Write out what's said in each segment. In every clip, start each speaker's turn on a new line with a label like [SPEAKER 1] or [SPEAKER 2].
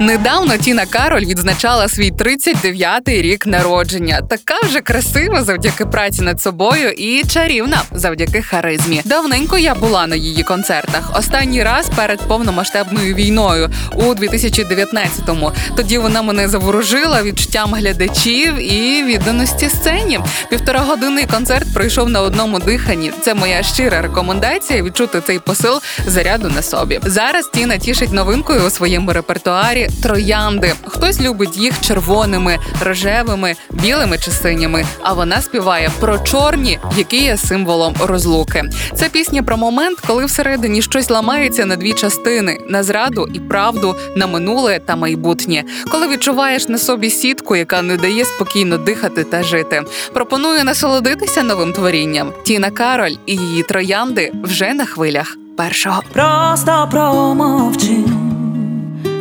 [SPEAKER 1] Недавно Тіна Кароль відзначала свій 39-й рік народження. Така вже красива завдяки праці над собою і чарівна завдяки харизмі. Давненько я була на її концертах. Останній раз перед повномасштабною війною у 2019-му. Тоді вона мене заворожила відчуттям глядачів і відданості сцені. Півтора годинний концерт пройшов на одному диханні. Це моя щира рекомендація відчути цей посил заряду на собі. Зараз Тіна тішить новинкою у своєму репертуарі троянди. Хтось любить їх червоними, рожевими, білими чи синіми. А вона співає про чорні, які є символом розлуки. Це пісня про момент, коли всередині щось ламається на дві частини: на зраду і правду, на минуле та майбутнє. Коли відчуваєш на собі сітку, яка не дає спокійно дихати та жити. Пропоную насолодитися новим творінням. Тіна Кароль і її троянди вже на хвилях першого.
[SPEAKER 2] Просто промовчи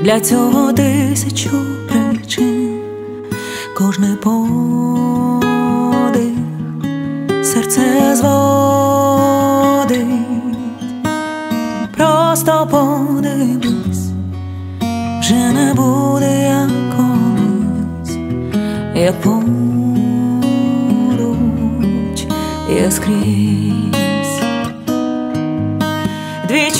[SPEAKER 2] для цього тисячу причин, кожний подих серце зводить, просто подивись, вже не буде як колись, як поруч, я скрізь. Дві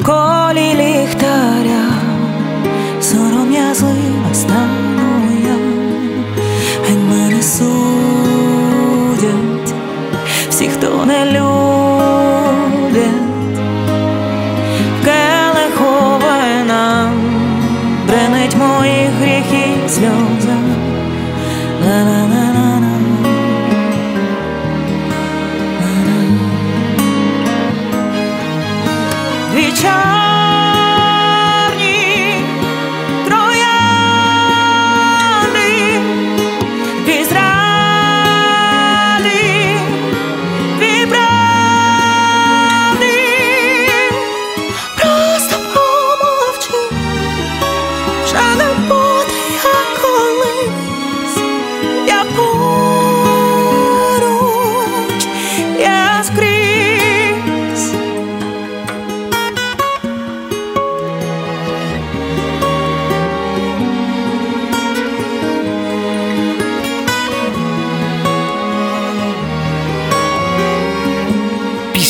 [SPEAKER 2] В колі ліхтаря. Сором'язлива стану я, геть мене судять всі, хто не любить, в келиху вина бренить моїх гріхів сльоза. Дві чорні